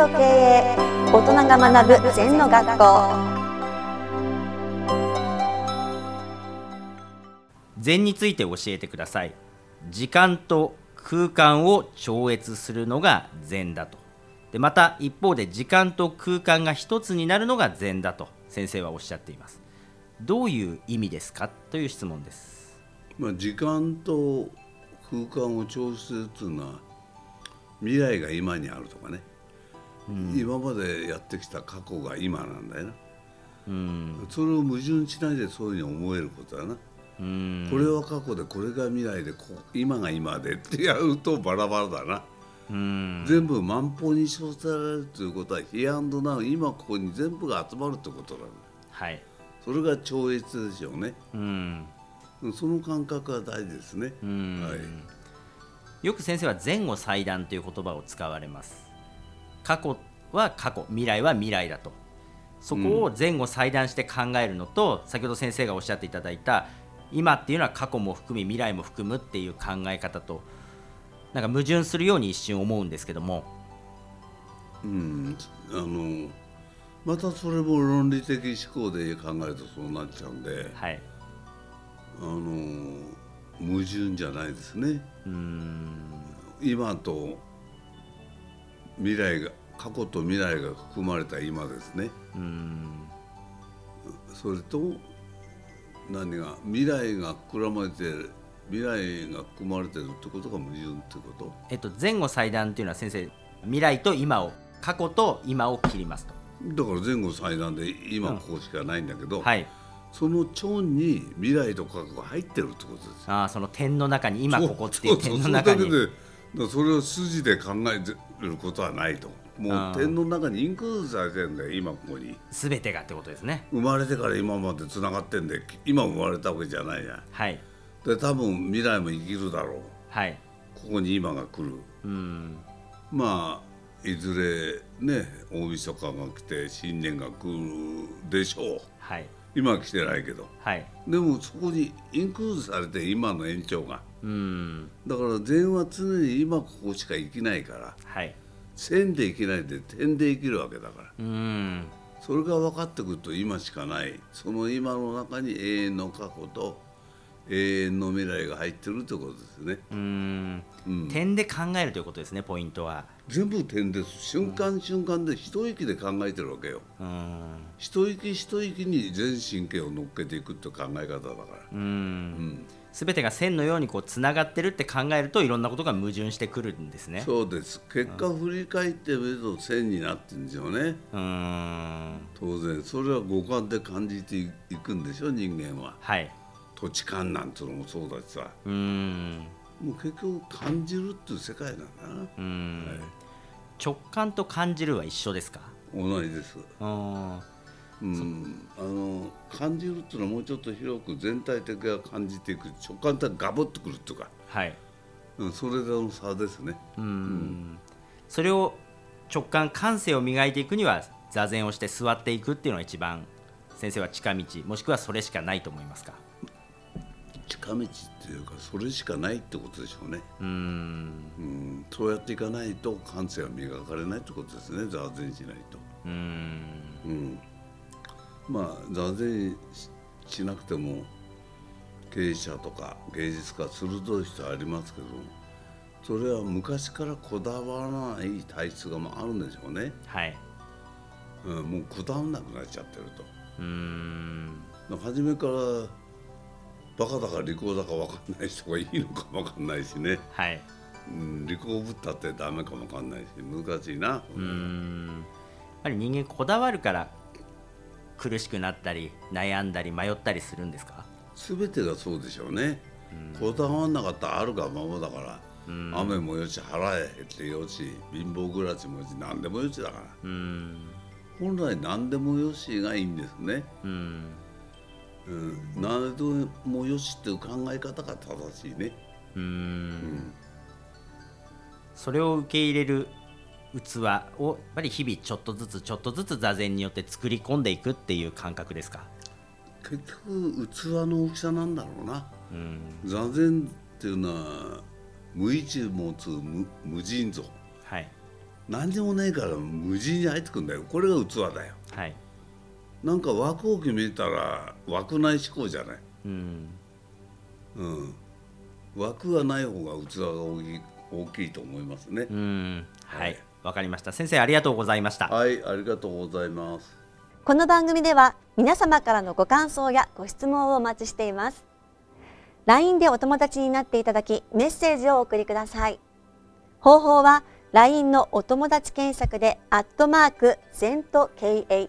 と経営大人が学ぶ禅の学校。禅について教えてください。時間と空間を超越するのが禅だと。でまた一方で時間と空間が一つになるのが禅だと先生はおっしゃっています。どういう意味ですか？という質問です。まあ、時間と空間を調整するっていうのは未来が今にあるとかね、今までやってきた過去が今なんだよな、うん。それを矛盾しないでそういうふうに思えることだな、うん。これは過去でこれが未来でこ今が今でってやるとバラバラだな、うん。全部満帆に称せられるということはヒアンドナウ今ここに全部が集まるってことなん。だはい。それが超越でしょうね。うん。その感覚は大事ですね、うん。はい。よく先生は前後祭壇という言葉を使われます。過去は過去未来は未来だと。そこを前後祭壇して考えるのと、先ほど先生がおっしゃっていただいた今っていうのは過去も含み未来も含むっていう考え方となんか矛盾するように一瞬思うんですけども。うん、あのまたそれも論理的思考で考えるとそうなっちゃうんではい。あの矛盾じゃないですね。うーん。今と未来が過去と未来が含まれた今ですね。それと何が未来が膨らまれてる未来が含まれてるってことが矛盾ってこと？えっと前後祭壇っていうのは先生未来と今を過去と今を切りますと。だから前後祭壇で今ここしかないんだけど、はい。その蝶に未来と過去が入ってるってことですよ。あーその点の中に今ここっていそうう点の中に。それだけでだからそれを筋で考えてることはないともう点の中にインクルーズされてるんだよ今ここに。全てがってことですね。生まれてから今までつながってんで今生まれたわけじゃないじゃんはい。で多分未来も生きるだろう。はい。ここに今が来る。うん。まあいずれね大晦日が来て新年が来るでしょう。はい。今は来てないけど。はい。でもそこにインクルーズされて今の延長が。うん。だから禅は常に今ここしか生きないから。はい線で生きないで点で生きるわけだから。うん。それが分かってくると今しかない。その今の中に永遠の過去と永遠の未来が入ってるってことですね。うん。うん。点で考えるということですねポイントは。全部点です。瞬間瞬間で一息で考えてるわけよ。うん。一息一息に全神経を乗っけていくって考え方だから。ううん。ん全てが線のようにこうつながってるって考えるといろんなことが矛盾してくるんですね。そうです。結果振り返ってみると線になってるんですよね。うん。当然。それは五感で感じていくんでしょ人間は。はい土地感なんていうのもそうだしさ。うん。もう結局感じるっていう世界なんだな。うん。直感と感じるは一緒ですか？同じです、うん。うん、あの感じるっていうのはもうちょっと広く全体的が感じていく直感ってガボッとくるっていうか、はい。うん、それの差ですね。うん。それを直感感性を磨いていくには座禅をして座っていくっていうのが一番先生は近道もしくはそれしかないと思いますか？近道っていうかそれしかないってことでしょうね、うん。うん、そうやっていかないと感性は磨かれないってことですね座禅しないと。うん。うん、まあ座禅ししなくても経営者とか芸術家鋭い人はありますけどそれは昔からこだわらない体質がまああるんでしょうね、はい。うん、もうこだわらなくなっちゃってると。うん。初めからバカだか利口だか分かんない人がいいのかも分かんないしね、はい。うん、利口ぶったってダメかも分かんないし難しいな、うん。やっぱり人間こだわるから苦しくなったり悩んだり迷ったりするんですか？全てがそうでしょうね、こだわんなかったらあるがままだから、雨もよし腹へ減ってよし貧乏暮らしもよし何でもよしだから。うん。本来何でもよしがいいんですね、うんうん、何でもよしっていう考え方が正しいね、うん。それを受け入れる器をやっぱり日々ちょっとずつちょっとずつ座禅によって作り込んでいくっていう感覚ですか？結局器の大きさなんだろうな。うん。座禅っていうのは無一物無無尽蔵。はい。何にもないから無人に入ってくんだよ。これが器だよ。はいなんか枠を決めたら枠内思考じゃない？うん。うん。枠がない方が器が大きい大きいと思いますね。うん。ははい。いわかりました。先生ありがとうございました。はいありがとうございます。この番組では皆様からのご感想やご質問をお待ちしています。LINE でお友達になっていただきメッセージをお送りください。方法は LINE のお友達検索でアットマーク ZENTKA